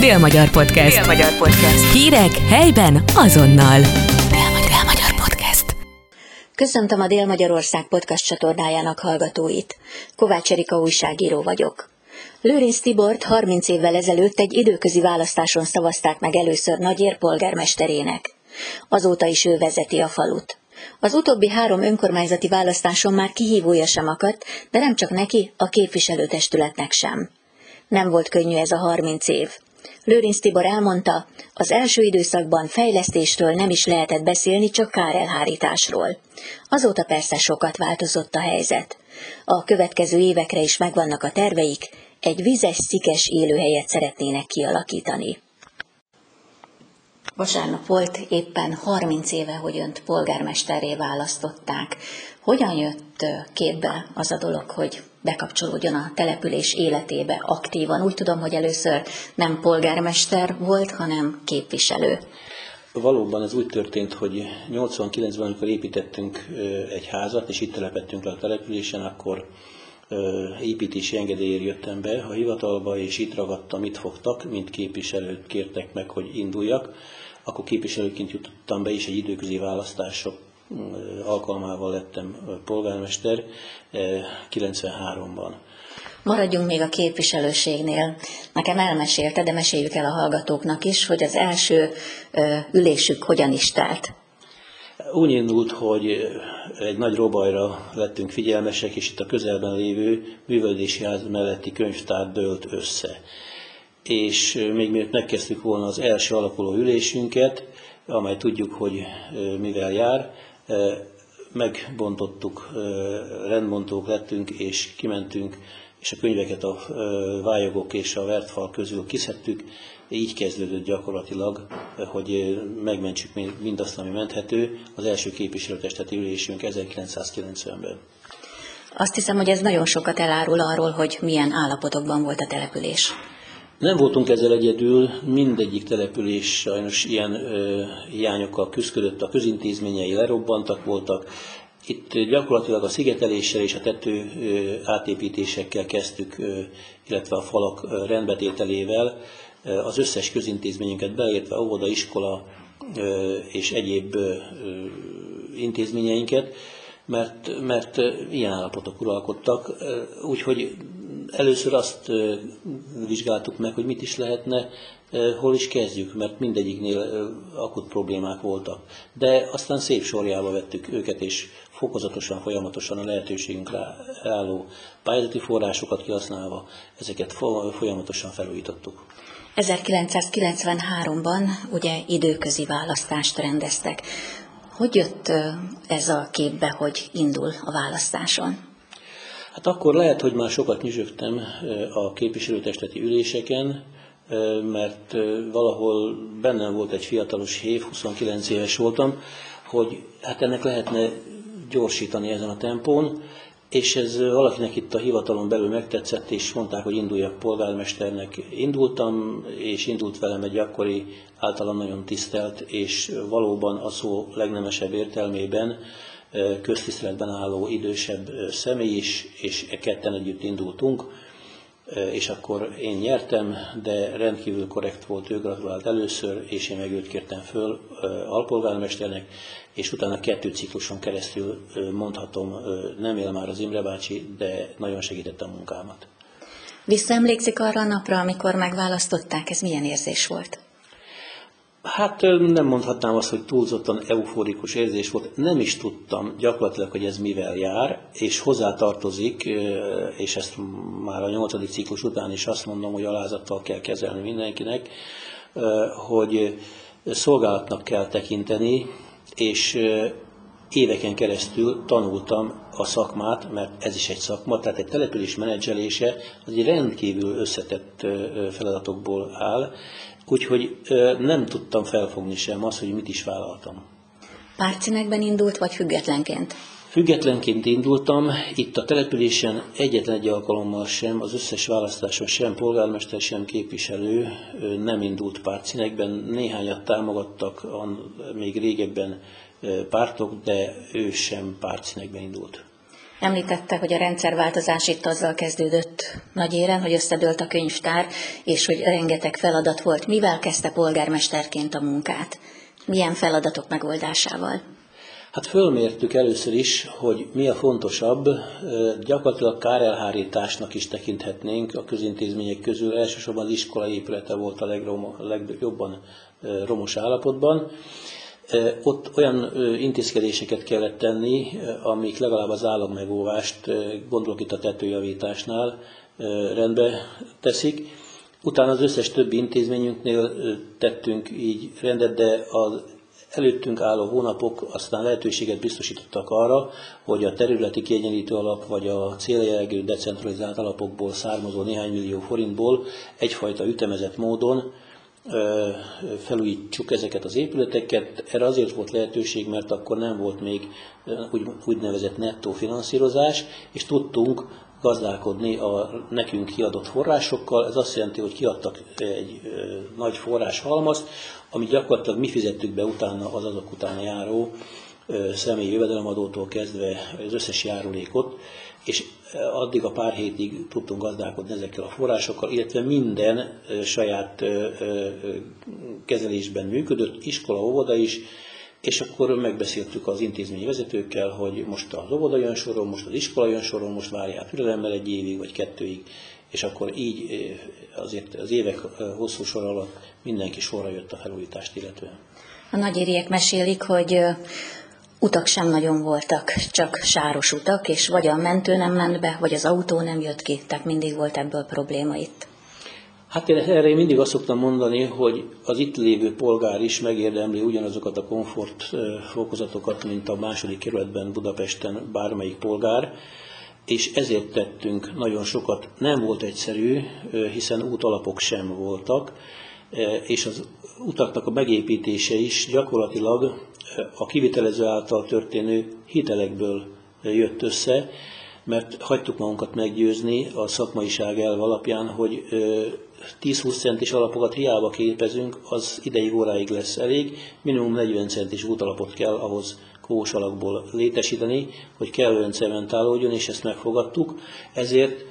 Dél-Magyar Podcast. Dél-Magyar Podcast. Hírek helyben azonnal. Dél-Magyar Podcast. Köszöntöm a Dél-Magyarország podcast csatornájának hallgatóit. Kovács Erika újságíró vagyok. Lőrinc Tibort 30 évvel ezelőtt egy időközi választáson szavazták meg először Nagyér polgármesterének. Azóta is ő vezeti a falut. Az utóbbi három önkormányzati választáson már kihívója sem akadt, de nem csak neki, a képviselőtestületnek sem. Nem volt könnyű ez a 30 év. Lőrinc Tibor elmondta, az első időszakban fejlesztésről nem is lehetett beszélni, csak kárelhárításról. Azóta persze sokat változott a helyzet. A következő évekre is megvannak a terveik, egy vizes, szikes élőhelyet szeretnének kialakítani. Vasárnap volt éppen 30 éve, hogy önt polgármesterré választották. Hogyan jött képbe az a dolog, hogy bekapcsolódjon a település életébe aktívan? Úgy tudom, hogy először nem polgármester volt, hanem képviselő. Valóban ez úgy történt, hogy 89-ben, amikor építettünk egy házat, és itt telepettünk le a településen, akkor építési engedélyért jöttem be a hivatalba, és itt ragadtam, itt fogtak, mint képviselőt kértek meg, hogy induljak. Akkor képviselőként jutottam be, és egy időközi választások alkalmával lettem polgármester 93-ban. Maradjunk még a képviselőségnél. Nekem elmesélte, de meséljük el a hallgatóknak is, hogy az első ülésük hogyan is telt. Úgy indult, hogy egy nagy robajra lettünk figyelmesek, és itt a közelben lévő művelődési ház melletti könyvtár dőlt össze. És még mielőtt megkezdtük volna az első alakuló ülésünket, amely tudjuk, hogy mivel jár, megbontottuk, rendbontók lettünk, és kimentünk, és a könyveket a vályogok és a vertfal közül kiszedtük, így kezdődött gyakorlatilag, hogy megmentsük mindazt, ami menthető, az első képviselőtesteti ülésünk 1990-ben. Azt hiszem, hogy ez nagyon sokat elárul arról, hogy milyen állapotokban volt a település. Nem voltunk ezzel egyedül, mindegyik település sajnos ilyen ö, hiányokkal küzdött, a közintézményei lerobbantak voltak. Itt gyakorlatilag a szigeteléssel és a tető ö, átépítésekkel kezdtük, ö, illetve a falak ö, rendbetételével ö, az összes közintézményünket beértve, óvoda, iskola ö, és egyéb ö, intézményeinket, mert, mert ilyen állapotok uralkodtak, úgyhogy először azt vizsgáltuk meg, hogy mit is lehetne, hol is kezdjük, mert mindegyiknél akut problémák voltak. De aztán szép sorjába vettük őket, és fokozatosan, folyamatosan a lehetőségünkre álló pályázati forrásokat kihasználva ezeket folyamatosan felújítottuk. 1993-ban ugye időközi választást rendeztek. Hogy jött ez a képbe, hogy indul a választáson? Hát akkor lehet, hogy már sokat nyüzsögtem a képviselőtesteti üléseken, mert valahol bennem volt egy fiatalos hév, 29 éves voltam, hogy hát ennek lehetne gyorsítani ezen a tempón, és ez valakinek itt a hivatalon belül megtetszett, és mondták, hogy induljak polgármesternek. Indultam, és indult velem egy akkori általam nagyon tisztelt, és valóban a szó legnemesebb értelmében köztiszteletben álló idősebb személy is, és e ketten együtt indultunk, és akkor én nyertem, de rendkívül korrekt volt, ő gratulált először, és én meg őt kértem föl alpolgármesternek, és utána kettő cikluson keresztül mondhatom, nem él már az Imre bácsi, de nagyon segítette a munkámat. Visszaemlékszik arra a napra, amikor megválasztották, ez milyen érzés volt? Hát nem mondhatnám azt, hogy túlzottan euforikus érzés volt. Nem is tudtam gyakorlatilag, hogy ez mivel jár, és hozzátartozik, és ezt már a nyolcadik ciklus után is azt mondom, hogy alázattal kell kezelni mindenkinek, hogy szolgálatnak kell tekinteni, és éveken keresztül tanultam a szakmát, mert ez is egy szakma, tehát egy település menedzselése az egy rendkívül összetett feladatokból áll, úgyhogy nem tudtam felfogni sem azt, hogy mit is vállaltam. Pártszínekben indult, vagy függetlenként? Függetlenként indultam, itt a településen egyetlen egy alkalommal sem, az összes választáson sem polgármester, sem képviselő nem indult pártszínekben. Néhányat támogattak még régebben pártok, de ő sem pártszínekben indult. Említette, hogy a rendszerváltozás itt azzal kezdődött nagy éren, hogy összedőlt a könyvtár, és hogy rengeteg feladat volt. Mivel kezdte polgármesterként a munkát? Milyen feladatok megoldásával? Hát fölmértük először is, hogy mi a fontosabb, gyakorlatilag kárelhárításnak is tekinthetnénk a közintézmények közül, elsősorban az iskola épülete volt a legjobban romos állapotban. Ott olyan intézkedéseket kellett tenni, amik legalább az állagmegóvást, gondolok itt a tetőjavításnál, rendbe teszik. Utána az összes többi intézményünknél tettünk így rendet, de az előttünk álló hónapok aztán lehetőséget biztosítottak arra, hogy a területi kiegyenlítő alap vagy a céljellegű decentralizált alapokból származó néhány millió forintból egyfajta ütemezett módon felújítsuk ezeket az épületeket. Erre azért volt lehetőség, mert akkor nem volt még úgy, úgynevezett nettó finanszírozás, és tudtunk gazdálkodni a nekünk kiadott forrásokkal. Ez azt jelenti, hogy kiadtak egy nagy forráshalmazt, amit gyakorlatilag mi fizettük be utána az azok után járó személyi jövedelemadótól kezdve az összes járulékot, és addig a pár hétig tudtunk gazdálkodni ezekkel a forrásokkal, illetve minden saját kezelésben működött, iskola, óvoda is, és akkor megbeszéltük az intézményi vezetőkkel, hogy most az óvoda jön soron, most az iskola jön soron, most várják türelemmel egy évig vagy kettőig, és akkor így azért az évek hosszú sor alatt mindenki sorra jött a felújítást illetően. A nagyériek mesélik, hogy utak sem nagyon voltak, csak sáros utak, és vagy a mentő nem ment be, vagy az autó nem jött ki, tehát mindig volt ebből probléma itt. Hát én erre én mindig azt szoktam mondani, hogy az itt lévő polgár is megérdemli ugyanazokat a komfort fokozatokat, mint a második kerületben Budapesten bármelyik polgár, és ezért tettünk nagyon sokat. Nem volt egyszerű, hiszen útalapok sem voltak, és az utaknak a megépítése is gyakorlatilag a kivitelező által történő hitelekből jött össze, mert hagytuk magunkat meggyőzni a szakmaiság elv alapján, hogy 10-20 centis alapokat hiába képezünk, az ideig óráig lesz elég, minimum 40 centis útalapot kell ahhoz kós alakból létesíteni, hogy kellően cementálódjon, és ezt megfogadtuk. Ezért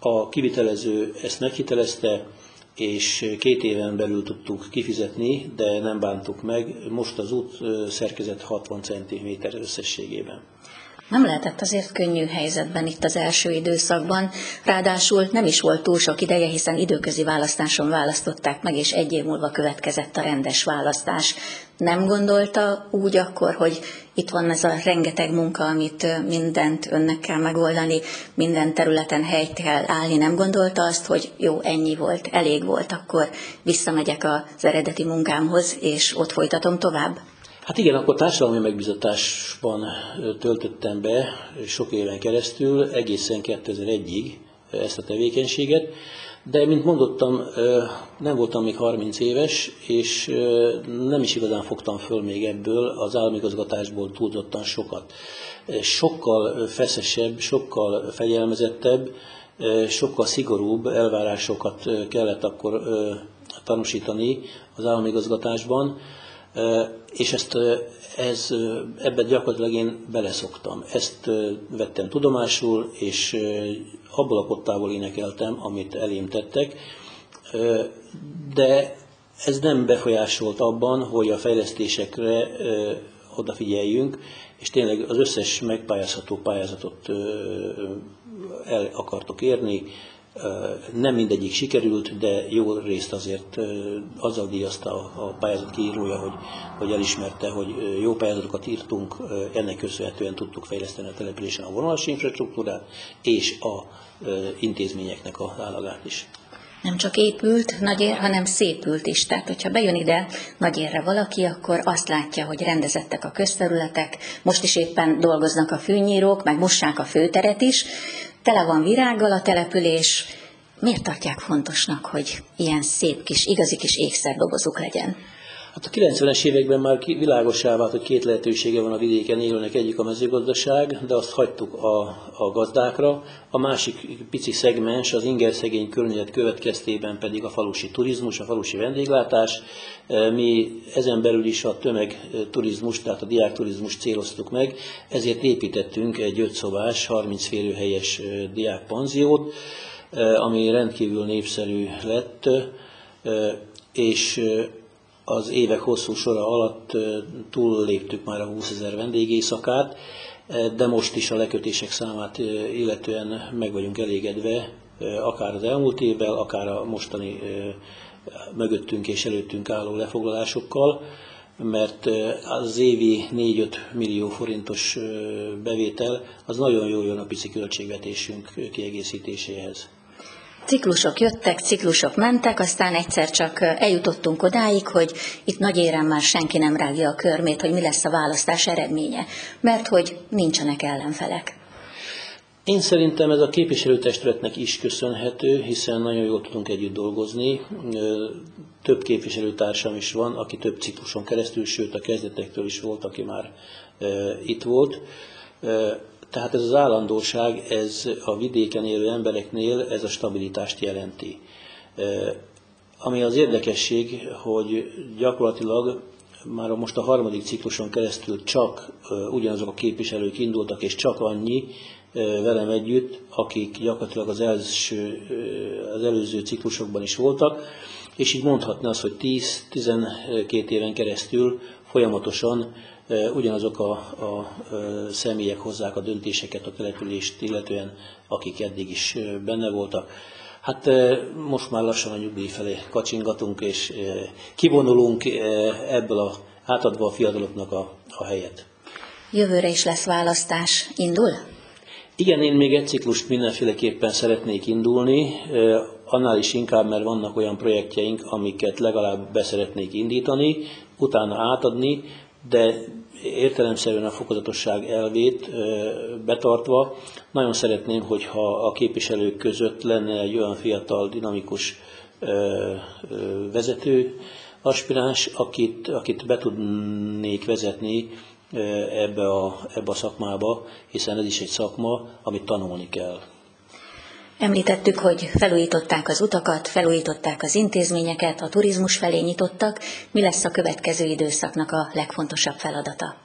a kivitelező ezt meghitelezte, és két éven belül tudtuk kifizetni, de nem bántuk meg. Most az út szerkezet 60 cm összességében. Nem lehetett azért könnyű helyzetben itt az első időszakban, ráadásul nem is volt túl sok ideje, hiszen időközi választáson választották meg, és egy év múlva következett a rendes választás. Nem gondolta úgy akkor, hogy itt van ez a rengeteg munka, amit mindent önnek kell megoldani, minden területen helyt kell állni. Nem gondolta azt, hogy jó, ennyi volt, elég volt, akkor visszamegyek az eredeti munkámhoz, és ott folytatom tovább? Hát igen, akkor társadalmi megbizatásban töltöttem be sok éven keresztül, egészen 2001-ig ezt a tevékenységet, de mint mondottam, nem voltam még 30 éves, és nem is igazán fogtam föl még ebből az államigazgatásból túlzottan sokat. Sokkal feszesebb, sokkal fegyelmezettebb, sokkal szigorúbb elvárásokat kellett akkor tanúsítani az államigazgatásban, és ezt, ez, ebben gyakorlatilag én beleszoktam. Ezt vettem tudomásul, és abból a kottából énekeltem, amit elém tettek, de ez nem befolyásolt abban, hogy a fejlesztésekre odafigyeljünk, és tényleg az összes megpályázható pályázatot el akartok érni, nem mindegyik sikerült, de jó részt azért azzal díjazta a pályázat kiírója, hogy, hogy elismerte, hogy jó pályázatokat írtunk, ennek köszönhetően tudtuk fejleszteni a településen a vonalas infrastruktúrát és a intézményeknek a állagát is nem csak épült Nagyér, hanem szépült is. Tehát, hogyha bejön ide Nagyérre valaki, akkor azt látja, hogy rendezettek a közterületek, most is éppen dolgoznak a fűnyírók, meg mossák a főteret is, tele van virággal a település. Miért tartják fontosnak, hogy ilyen szép kis, igazi kis ékszerdobozuk legyen? Hát a 90-es években már világosá vált, hogy két lehetősége van a vidéken élőnek, egyik a mezőgazdaság, de azt hagytuk a, a gazdákra, a másik pici szegmens az ingerszegény környezet következtében pedig a falusi turizmus, a falusi vendéglátás. E, mi ezen belül is a tömegturizmus, tehát a diákturizmus céloztuk meg, ezért építettünk egy 5 szobás, 30 férőhelyes e, diákpanziót, e, ami rendkívül népszerű lett, és az évek hosszú sora alatt túlléptük már a 20 ezer vendégészakát, de most is a lekötések számát illetően meg vagyunk elégedve, akár az elmúlt évvel, akár a mostani mögöttünk és előttünk álló lefoglalásokkal, mert az évi 4-5 millió forintos bevétel az nagyon jól jön a pici költségvetésünk kiegészítéséhez. Ciklusok jöttek, ciklusok mentek, aztán egyszer csak eljutottunk odáig, hogy itt nagy éren már senki nem rágja a körmét, hogy mi lesz a választás eredménye, mert hogy nincsenek ellenfelek. Én szerintem ez a képviselőtestületnek is köszönhető, hiszen nagyon jól tudunk együtt dolgozni. Több képviselőtársam is van, aki több cikluson keresztül, sőt a kezdetektől is volt, aki már itt volt. Tehát ez az állandóság, ez a vidéken élő embereknél ez a stabilitást jelenti. Ami az érdekesség, hogy gyakorlatilag már most a harmadik cikluson keresztül csak ugyanazok a képviselők indultak, és csak annyi velem együtt, akik gyakorlatilag az, első, az előző ciklusokban is voltak, és így mondhatná azt, hogy 10-12 éven keresztül folyamatosan ugyanazok a, a személyek hozzák a döntéseket a települést illetően, akik eddig is benne voltak. Hát most már lassan a nyugdíj felé kacsingatunk, és kivonulunk ebből a, átadva a fiataloknak a, a helyet. Jövőre is lesz választás. Indul? Igen, én még egy ciklust mindenféleképpen szeretnék indulni, annál is inkább, mert vannak olyan projektjeink, amiket legalább beszeretnék indítani, utána átadni, de értelemszerűen a fokozatosság elvét betartva, nagyon szeretném, hogyha a képviselők között lenne egy olyan fiatal, dinamikus vezető, aspiráns, akit, akit be tudnék vezetni ebbe a, ebbe a szakmába, hiszen ez is egy szakma, amit tanulni kell. Említettük, hogy felújították az utakat, felújították az intézményeket, a turizmus felé nyitottak. Mi lesz a következő időszaknak a legfontosabb feladata?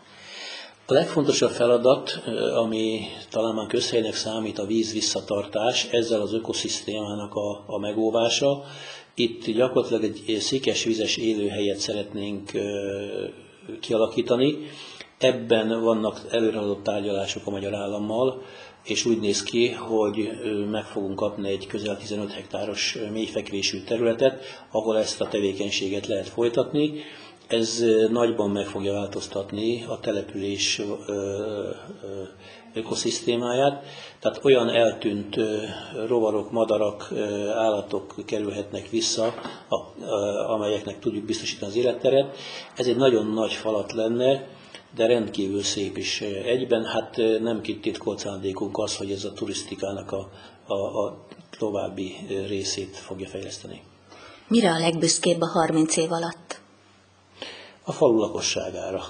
A legfontosabb feladat, ami talán már közhelynek számít, a víz visszatartás, ezzel az ökoszisztémának a, a megóvása. Itt gyakorlatilag egy székes vizes élőhelyet szeretnénk kialakítani. Ebben vannak előrehozott tárgyalások a magyar állammal, és úgy néz ki, hogy meg fogunk kapni egy közel 15 hektáros mélyfekvésű területet, ahol ezt a tevékenységet lehet folytatni. Ez nagyban meg fogja változtatni a település ökoszisztémáját, tehát olyan eltűnt rovarok, madarak, állatok kerülhetnek vissza, amelyeknek tudjuk biztosítani az életteret. Ez egy nagyon nagy falat lenne, de rendkívül szép is egyben. Hát nem kititkolt szándékunk az, hogy ez a turisztikának a, a, a további részét fogja fejleszteni. Mire a legbüszkébb a 30 év alatt? A falu lakosságára.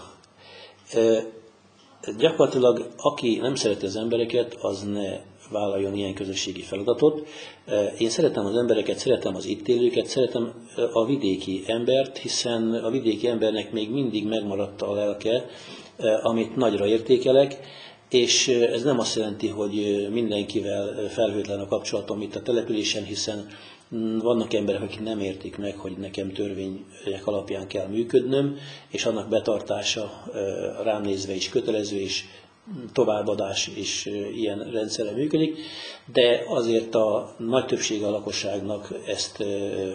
E, gyakorlatilag, aki nem szereti az embereket, az ne vállaljon ilyen közösségi feladatot. Én szeretem az embereket, szeretem az itt élőket, szeretem a vidéki embert, hiszen a vidéki embernek még mindig megmaradt a lelke, amit nagyra értékelek, és ez nem azt jelenti, hogy mindenkivel felhőtlen a kapcsolatom itt a településen, hiszen mm, vannak emberek, akik nem értik meg, hogy nekem törvények alapján kell működnöm, és annak betartása rám nézve is kötelező, és továbbadás is ilyen rendszerre működik, de azért a nagy többsége a lakosságnak ezt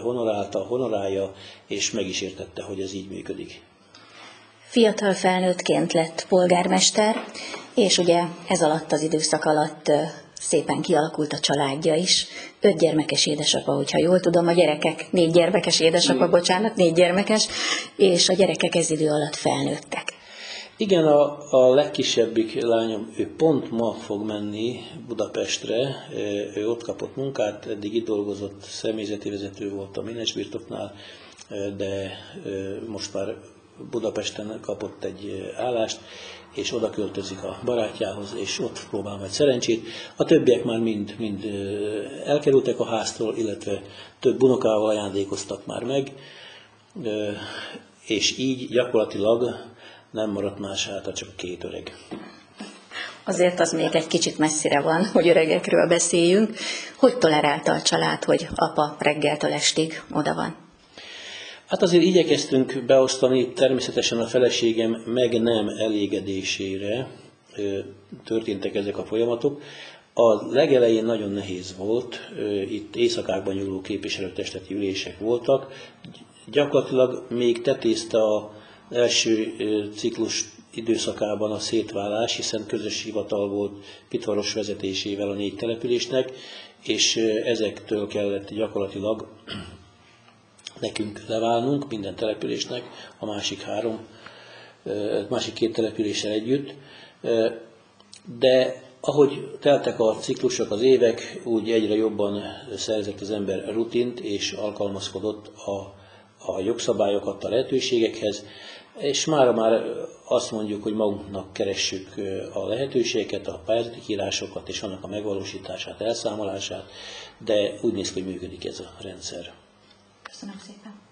honorálta, honorálja, és meg is értette, hogy ez így működik. Fiatal felnőttként lett polgármester, és ugye ez alatt az időszak alatt szépen kialakult a családja is. Öt gyermekes édesapa, hogyha jól tudom, a gyerekek, négy gyermekes édesapa, bocsánat, négy gyermekes, és a gyerekek ez idő alatt felnőttek. Igen, a, a legkisebbik lányom, ő pont ma fog menni Budapestre, ő ott kapott munkát, eddig itt dolgozott, személyzeti vezető volt a Minesbirtoknál, de most már Budapesten kapott egy állást, és oda költözik a barátjához, és ott próbál majd szerencsét. A többiek már mind, mind elkerültek a háztól, illetve több unokával ajándékoztak már meg, és így gyakorlatilag nem maradt más hátra, csak két öreg. Azért az még egy kicsit messzire van, hogy öregekről beszéljünk. Hogy tolerálta a család, hogy apa reggeltől estig oda van? Hát azért igyekeztünk beosztani, természetesen a feleségem meg nem elégedésére történtek ezek a folyamatok. A legelején nagyon nehéz volt, itt éjszakákban nyúló képviselőtesteti ülések voltak. Gyakorlatilag még tetézte a első ciklus időszakában a szétválás, hiszen közös hivatal volt Pitvaros vezetésével a négy településnek, és ezektől kellett gyakorlatilag nekünk leválnunk, minden településnek, a másik három, másik két településsel együtt. De ahogy teltek a ciklusok, az évek, úgy egyre jobban szerzett az ember rutint, és alkalmazkodott a, a jogszabályokat a lehetőségekhez, és mára már azt mondjuk, hogy magunknak keressük a lehetőségeket, a pályázati kírásokat és annak a megvalósítását, elszámolását, de úgy néz ki, hogy működik ez a rendszer. Köszönöm szépen.